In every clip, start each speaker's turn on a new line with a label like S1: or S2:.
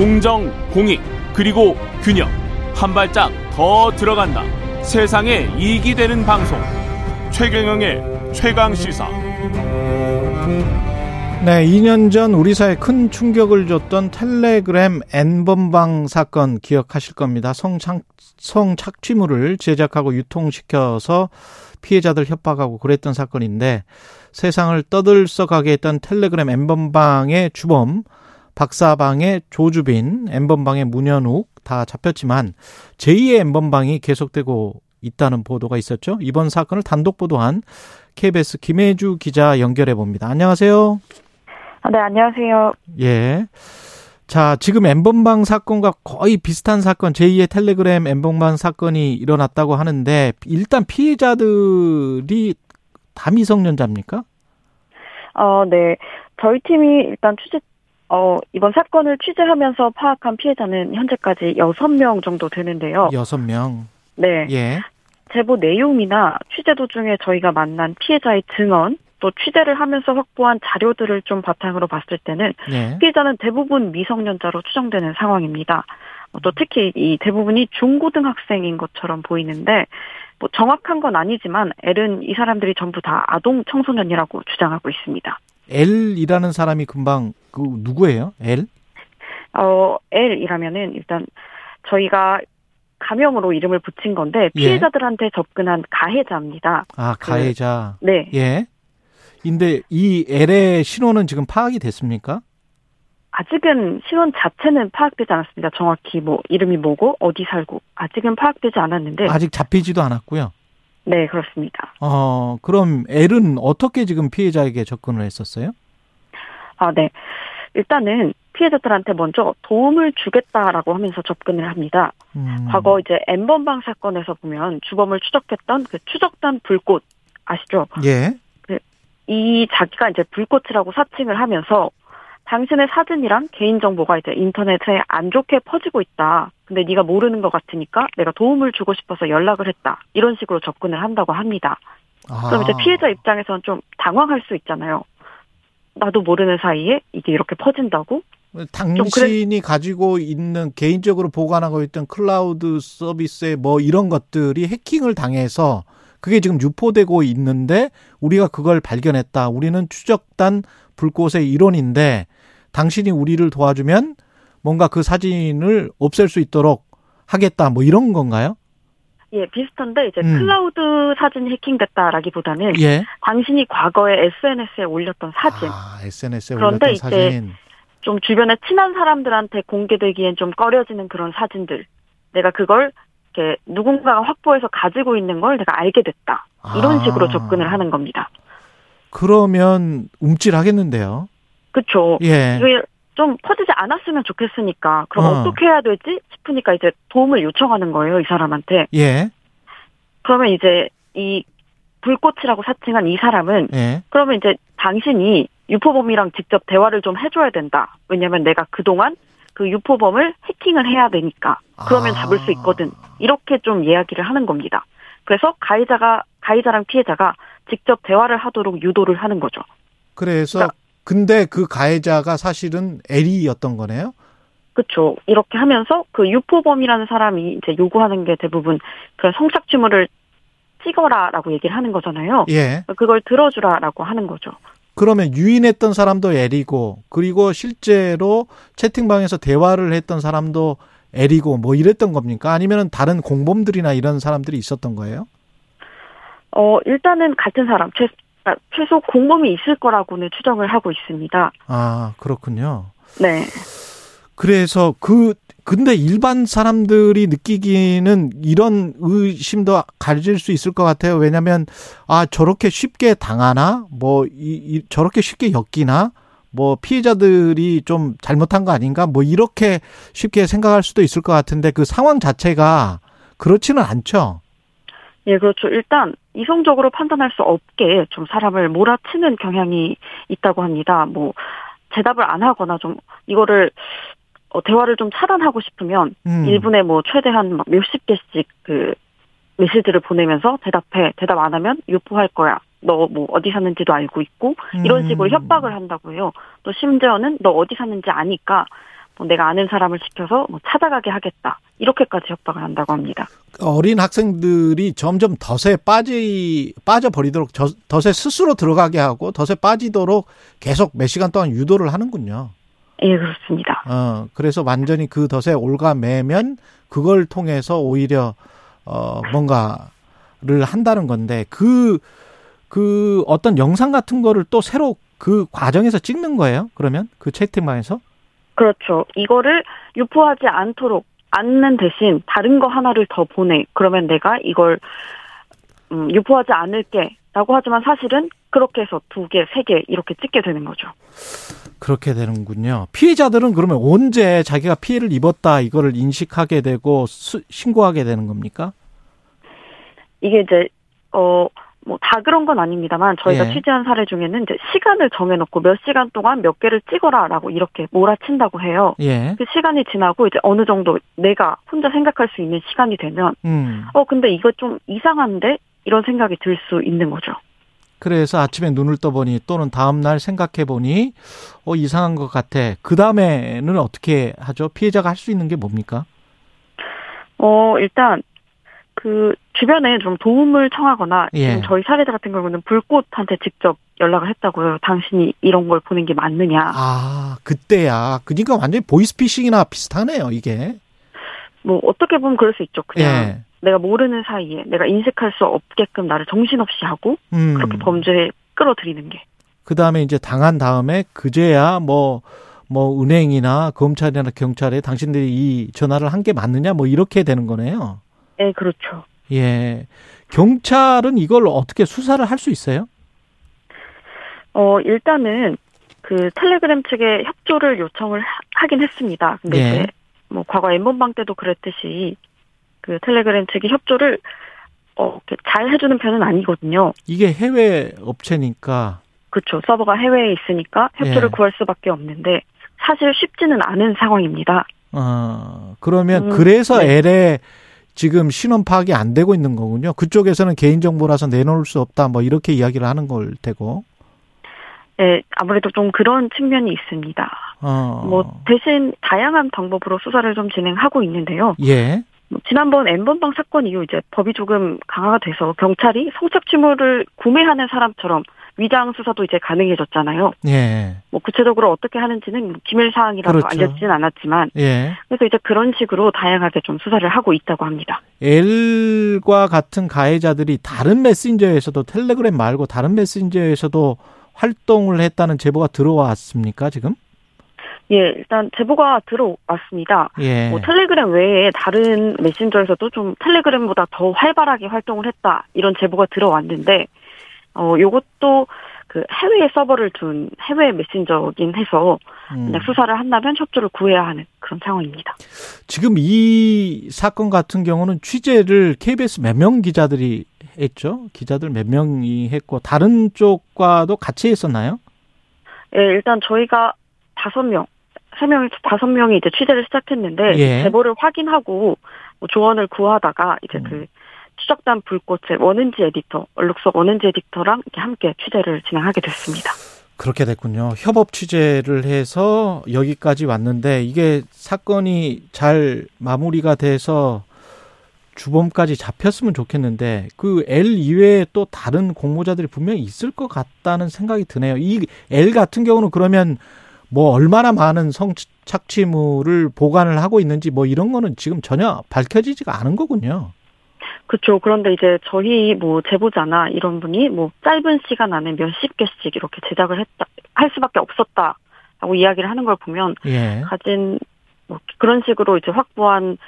S1: 공정, 공익, 그리고 균형. 한 발짝 더 들어간다. 세상에 이익이 되는 방송. 최경영의 최강 시사.
S2: 네, 2년 전 우리 사회에 큰 충격을 줬던 텔레그램 N번방 사건 기억하실 겁니다. 성착, 성착취물을 제작하고 유통시켜서 피해자들 협박하고 그랬던 사건인데 세상을 떠들썩하게 했던 텔레그램 N번방의 주범, 박사방의 조주빈, N번방의 문현욱 다 잡혔지만 제2의 N번방이 계속되고 있다는 보도가 있었죠. 이번 사건을 단독 보도한 KBS 김혜주 기자 연결해 봅니다. 안녕하세요.
S3: 아, 네, 안녕하세요.
S2: 예. 자, 지금 엠번방 사건과 거의 비슷한 사건, 제2의 텔레그램 엠번방 사건이 일어났다고 하는데, 일단 피해자들이 다 미성년자입니까?
S3: 어, 네. 저희 팀이 일단 취재, 어, 이번 사건을 취재하면서 파악한 피해자는 현재까지 6명 정도 되는데요.
S2: 6명.
S3: 네.
S2: 예.
S3: 제보 내용이나 취재 도중에 저희가 만난 피해자의 증언, 또 취재를 하면서 확보한 자료들을 좀 바탕으로 봤을 때는
S2: 예.
S3: 피해자는 대부분 미성년자로 추정되는 상황입니다. 어, 또 특히 이 대부분이 중고등학생인 것처럼 보이는데 뭐 정확한 건 아니지만 L은 이 사람들이 전부 다 아동 청소년이라고 주장하고 있습니다.
S2: L이라는 사람이 금방 그 누구예요? L?
S3: 어, L이라면은 일단 저희가 가명으로 이름을 붙인 건데
S2: 예.
S3: 피해자들한테 접근한 가해자입니다.
S2: 아, 가해자.
S3: 네.
S2: 예. 근데 이 L의 신원은 지금 파악이 됐습니까?
S3: 아직은 신원 자체는 파악되지 않았습니다. 정확히 뭐 이름이 뭐고 어디 살고 아직은 파악되지 않았는데
S2: 아직 잡히지도 않았고요.
S3: 네 그렇습니다.
S2: 어, 그럼 L은 어떻게 지금 피해자에게 접근을 했었어요?
S3: 아 네. 일단은 피해자들한테 먼저 도움을 주겠다라고 하면서 접근을 합니다.
S2: 음.
S3: 과거 이제 엠번방 사건에서 보면 주범을 추적했던 그 추적단 불꽃 아시죠?
S2: 예.
S3: 이 자기가 이제 불꽃이라고 사칭을 하면서 당신의 사진이랑 개인 정보가 이제 인터넷에 안 좋게 퍼지고 있다. 근데 네가 모르는 것 같으니까 내가 도움을 주고 싶어서 연락을 했다. 이런 식으로 접근을 한다고 합니다.
S2: 아.
S3: 그럼 이제 피해자 입장에서는 좀 당황할 수 있잖아요. 나도 모르는 사이에 이게 이렇게 퍼진다고?
S2: 당신이 가지고 있는 개인적으로 보관하고 있던 클라우드 서비스의 뭐 이런 것들이 해킹을 당해서 그게 지금 유포되고 있는데 우리가 그걸 발견했다. 우리는 추적단 불꽃의 일원인데 당신이 우리를 도와주면 뭔가 그 사진을 없앨 수 있도록 하겠다. 뭐 이런 건가요?
S3: 예, 비슷한데 이제
S2: 음.
S3: 클라우드 사진이 해킹됐다라기보다는
S2: 예.
S3: 당신이 과거에 SNS에 올렸던 사진,
S2: 아, SNS에
S3: 그런데
S2: 올렸던
S3: 이제
S2: 사진.
S3: 좀 주변에 친한 사람들한테 공개되기엔 좀 꺼려지는 그런 사진들. 내가 그걸 이렇게 누군가가 확보해서 가지고 있는 걸 내가 알게 됐다. 이런
S2: 아.
S3: 식으로 접근을 하는 겁니다.
S2: 그러면 움찔하겠는데요.
S3: 그쵸.
S2: 예.
S3: 좀 퍼지지 않았으면 좋겠으니까 그럼
S2: 어.
S3: 어. 떻게 해야 되지 싶으니까 이제 도움을 요청하는 거예요 이 사람한테.
S2: 예.
S3: 그러면 이제 이 불꽃이라고 사칭한 이 사람은
S2: 예.
S3: 그러면 이제 당신이 유포범이랑 직접 대화를 좀 해줘야 된다. 왜냐면 내가 그동안 그 유포범을 해킹을 해야 되니까. 그러면
S2: 아.
S3: 잡을 수 있거든. 이렇게 좀 이야기를 하는 겁니다. 그래서 가해자가, 가해자랑 피해자가 직접 대화를 하도록 유도를 하는 거죠.
S2: 그래서
S3: 그러니까-
S2: 근데 그 가해자가 사실은 L이었던 거네요.
S3: 그쵸. 이렇게 하면서 그 유포범이라는 사람이 이제 요구하는 게 대부분 그런 성착취물을 찍어라라고 얘기를 하는 거잖아요.
S2: 예.
S3: 그걸 들어주라라고 하는 거죠.
S2: 그러면 유인했던 사람도 L이고 그리고 실제로 채팅방에서 대화를 했던 사람도 L이고 뭐 이랬던 겁니까? 아니면은 다른 공범들이나 이런 사람들이 있었던 거예요?
S3: 어, 일단은 같은 사람, 최, 아, 최소 공범이 있을 거라고는 추정을 하고 있습니다.
S2: 아, 그렇군요.
S3: 네.
S2: 그래서 그 근데 일반 사람들이 느끼기는 이런 의심도 가질 수 있을 것 같아요. 왜냐하면 아 저렇게 쉽게 당하나 뭐 이, 이- 저렇게 쉽게 엮이나 뭐 피해자들이 좀 잘못한 거 아닌가 뭐 이렇게 쉽게 생각할 수도 있을 것 같은데 그 상황 자체가 그렇지는 않죠.
S3: 예, 그렇죠. 일단 이성적으로 판단할 수 없게 좀 사람을 몰아치는 경향이 있다고 합니다. 뭐 대답을 안 하거나 좀 이거를 어, 대화를 좀 차단하고 싶으면
S2: 음.
S3: 1분에 뭐 최대한 막 몇십 개씩 그 메시지를 보내면서 대답해. 대답 안 하면 유포할 거야. 너 뭐 어디 사는지도 알고 있고 이런
S2: 음.
S3: 식으로 협박을 한다고 해요. 또 심지어는 너 어디 사는지 아니까 뭐 내가 아는 사람을 시켜서 뭐 찾아가게 하겠다. 이렇게까지 협박을 한다고 합니다.
S2: 어린 학생들이 점점 덫에 빠지 빠져버리도록 저, 덫에 스스로 들어가게 하고 덫에 빠지도록 계속 몇 시간 동안 유도를 하는군요.
S3: 예, 그렇습니다.
S2: 어, 그래서 완전히 그 덫에 올가매면 그걸 통해서 오히려 어 뭔가를 한다는 건데 그그 그 어떤 영상 같은 거를 또 새로 그 과정에서 찍는 거예요? 그러면 그 채팅방에서?
S3: 그렇죠. 이거를 유포하지 않도록 않는 대신 다른 거 하나를 더 보내. 그러면 내가 이걸 음, 유포하지 않을게. 라고 하지만 사실은 그렇게 해서 두 개, 세 개 이렇게 찍게 되는 거죠.
S2: 그렇게 되는군요. 피해자들은 그러면 언제 자기가 피해를 입었다 이거를 인식하게 되고 수, 신고하게 되는 겁니까?
S3: 이게 이제 어 뭐 다 그런 건 아닙니다만 저희가
S2: 예.
S3: 취재한 사례 중에는 이제 시간을 정해놓고 몇 시간 동안 몇 개를 찍어라라고 이렇게 몰아친다고 해요.
S2: 예.
S3: 그 시간이 지나고 이제 어느 정도 내가 혼자 생각할 수 있는 시간이 되면
S2: 음.
S3: 어 근데 이거 좀 이상한데 이런 생각이 들 수 있는 거죠.
S2: 그래서 아침에 눈을 떠보니 또는 다음날 생각해보니 어 이상한 것 같아. 그 다음에는 어떻게 하죠? 피해자가 할 수 있는 게 뭡니까?
S3: 어 일단 그 주변에 좀 도움을 청하거나
S2: 예.
S3: 지금 저희 사례자 같은 경우는 불꽃한테 직접 연락을 했다고요. 당신이 이런 걸 보낸 게 맞느냐.
S2: 아 그때야. 그러니까 완전히 보이스피싱이나 비슷하네요. 이게.
S3: 뭐 어떻게 보면 그럴 수 있죠. 그냥
S2: 예.
S3: 내가 모르는 사이에 내가 인식할 수 없게끔 나를 정신없이 하고
S2: 음.
S3: 그렇게 범죄에 끌어들이는 게.
S2: 그 다음에 이제 당한 다음에 그제야 뭐, 뭐 은행이나 검찰이나 경찰에 당신들이 이 전화를 한 게 맞느냐 뭐 이렇게 되는 거네요.
S3: 예, 그렇죠.
S2: 예. 경찰은 이걸 어떻게 수사를 할 수 있어요?
S3: 어 일단은 그 텔레그램 측에 협조를 요청을 하- 하긴 했습니다. 근데
S2: 예.
S3: 이제 뭐 과거 엠번방 때도 그랬듯이 그 텔레그램 측이 협조를 어, 잘 해주는 편은 아니거든요.
S2: 이게 해외 업체니까
S3: 그렇죠. 서버가 해외에 있으니까 협조를
S2: 예.
S3: 구할 수밖에 없는데 사실 쉽지는 않은 상황입니다.
S2: 어 그러면
S3: 음,
S2: 그래서
S3: 네.
S2: L에 지금 신원 파악이 안 되고 있는 거군요. 그쪽에서는 개인 정보라서 내놓을 수 없다 뭐 이렇게 이야기를 하는 걸 테고.
S3: 예, 아무래도 좀 그런 측면이 있습니다.
S2: 어.
S3: 뭐 대신 다양한 방법으로 수사를 좀 진행하고 있는데요.
S2: 예.
S3: 뭐 지난번 엠번방 사건 이후 이제 법이 조금 강화가 돼서 경찰이 성착취물을 구매하는 사람처럼 위장 수사도 이제 가능해졌잖아요.
S2: 예.
S3: 뭐 구체적으로 어떻게 하는지는 기밀 사항이라고
S2: 그렇죠.
S3: 알려지진 않았지만
S2: 예.
S3: 그래서 이제 그런 식으로 다양하게 좀 수사를 하고 있다고 합니다.
S2: L과 같은 가해자들이 다른 메신저에서도 텔레그램 말고 다른 메신저에서도 활동을 했다는 제보가 들어왔습니까, 지금?
S3: 예, 일단 제보가 들어왔습니다.
S2: 예.
S3: 뭐 텔레그램 외에 다른 메신저에서도 좀 텔레그램보다 더 활발하게 활동을 했다 이런 제보가 들어왔는데 어 요것도 그 해외에 서버를 둔 해외 메신저긴 해서
S2: 음.
S3: 만약 수사를 한다면 협조를 구해야 하는 그런 상황입니다.
S2: 지금 이 사건 같은 경우는 취재를 KBS 몇 명 기자들이 했죠? 기자들 몇 명이 했고 다른 쪽과도 같이 했었나요?
S3: 예, 일단 저희가 다섯 명, 세 명에서 다섯 명이 이제 취재를 시작했는데
S2: 예.
S3: 제보를 확인하고 뭐 조언을 구하다가 이제
S2: 음.
S3: 그 추적단 불꽃의 원은지 에디터, 얼룩석 원은지 에디터랑 함께 취재를 진행하게 됐습니다.
S2: 그렇게 됐군요. 협업 취재를 해서 여기까지 왔는데 이게 사건이 잘 마무리가 돼서 주범까지 잡혔으면 좋겠는데 그 L 이외에 또 다른 공모자들이 분명히 있을 것 같다는 생각이 드네요. 이 L 같은 경우는 그러면 뭐 얼마나 많은 성 착취물을 보관을 하고 있는지 뭐 이런 거는 지금 전혀 밝혀지지가 않은 거군요.
S3: 그렇죠. 그런데 이제 저희 뭐 제보자나 이런 분이 뭐 짧은 시간 안에 몇십 개씩 이렇게 제작을 했다 할 수밖에 없었다라고 이야기를 하는 걸 보면
S2: 예.
S3: 가진 뭐 그런 식으로 이제 확보한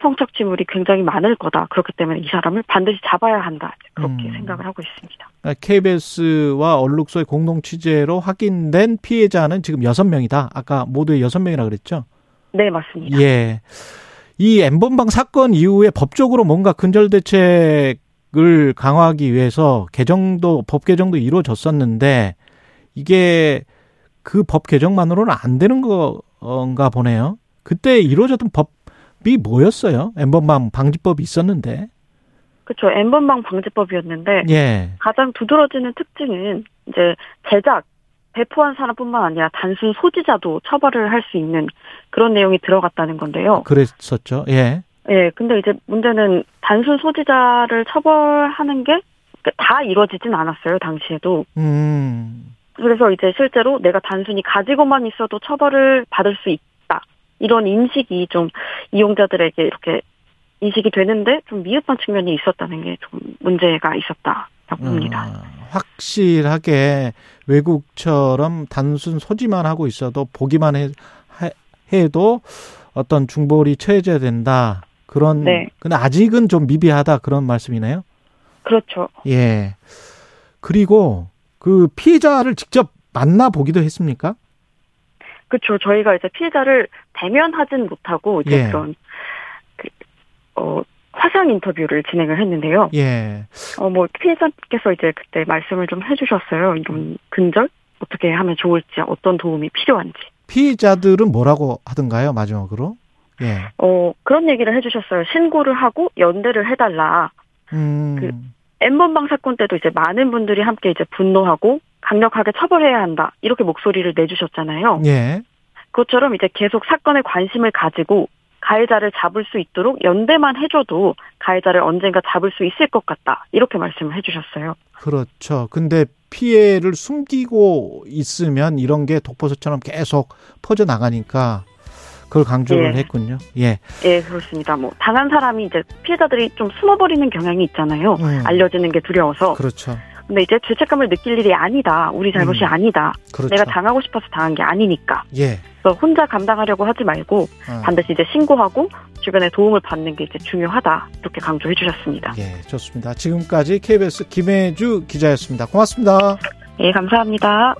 S3: 성착취물이 굉장히 많을 거다. 그렇기 때문에 이 사람을 반드시 잡아야 한다. 그렇게
S2: 음.
S3: 생각을 하고 있습니다.
S2: KBS와 언룩소의 공동 취재로 확인된 피해자는 지금 여섯 명이다. 아까 모두의 여섯 명이라 그랬죠?
S3: 네, 맞습니다.
S2: 예. 이 엠번방 사건 이후에 법적으로 뭔가 근절 대책을 강화하기 위해서 개정도 법 개정도 이루어졌었는데 이게 그 법 개정만으로는 안 되는 건가 보네요. 그때 이루어졌던 법이 뭐였어요? 엠번방 방지법이 있었는데.
S3: 그렇죠. 엠번방 방지법이었는데
S2: 예.
S3: 가장 두드러지는 특징은 이제 제작 배포한 사람뿐만 아니라 단순 소지자도 처벌을 할 수 있는 그런 내용이 들어갔다는 건데요.
S2: 그랬었죠. 예.
S3: 예, 근데 이제 문제는 단순 소지자를 처벌하는 게 다 이루어지진 않았어요, 당시에도.
S2: 음.
S3: 그래서 이제 실제로 내가 단순히 가지고만 있어도 처벌을 받을 수 있다. 이런 인식이 좀 이용자들에게 이렇게 인식이 되는데 좀 미흡한 측면이 있었다는 게 좀 문제가 있었다라고 봅니다.
S2: 어, 확실하게 외국처럼 단순 소지만 하고 있어도 보기만 해, 해도 어떤 중벌이 처해져야 된다. 그런
S3: 네.
S2: 근데 아직은 좀 미비하다 그런 말씀이네요.
S3: 그렇죠.
S2: 예. 그리고 그 피해자를 직접 만나 보기도 했습니까?
S3: 그렇죠. 저희가 이제 피해자를 대면하진 못하고 이제
S2: 예.
S3: 그런 그, 어, 화상 인터뷰를 진행을 했는데요.
S2: 예.
S3: 어, 뭐, 피해자께서 이제 그때 말씀을 좀 해주셨어요. 이런 근절? 어떻게 하면 좋을지, 어떤 도움이 필요한지.
S2: 피해자들은 뭐라고 하던가요, 마지막으로? 예.
S3: 어, 그런 얘기를 해주셨어요. 신고를 하고 연대를 해달라.
S2: 음.
S3: 그 N번방 사건 때도 이제 많은 분들이 함께 이제 분노하고 강력하게 처벌해야 한다. 이렇게 목소리를 내주셨잖아요.
S2: 예.
S3: 그것처럼 이제 계속 사건에 관심을 가지고 가해자를 잡을 수 있도록 연대만 해줘도 가해자를 언젠가 잡을 수 있을 것 같다. 이렇게 말씀을 해주셨어요.
S2: 그렇죠. 근데 피해를 숨기고 있으면 이런 게 독버섯처럼 계속 퍼져 나가니까 그걸 강조를
S3: 예.
S2: 했군요. 예.
S3: 예, 그렇습니다. 뭐 당한 사람이 이제 피해자들이 좀 숨어버리는 경향이 있잖아요.
S2: 음.
S3: 알려지는 게 두려워서.
S2: 그렇죠.
S3: 근데 이제 죄책감을 느낄 일이 아니다. 우리 잘못이
S2: 음.
S3: 아니다.
S2: 그렇죠.
S3: 내가 당하고 싶어서 당한 게 아니니까.
S2: 예.
S3: 그래서 혼자 감당하려고 하지 말고
S2: 어.
S3: 반드시 이제 신고하고 주변에 도움을 받는 게 이제 중요하다. 이렇게 강조해 주셨습니다.
S2: 예, 좋습니다. 지금까지 KBS 김혜주 기자였습니다. 고맙습니다.
S3: 예, 감사합니다.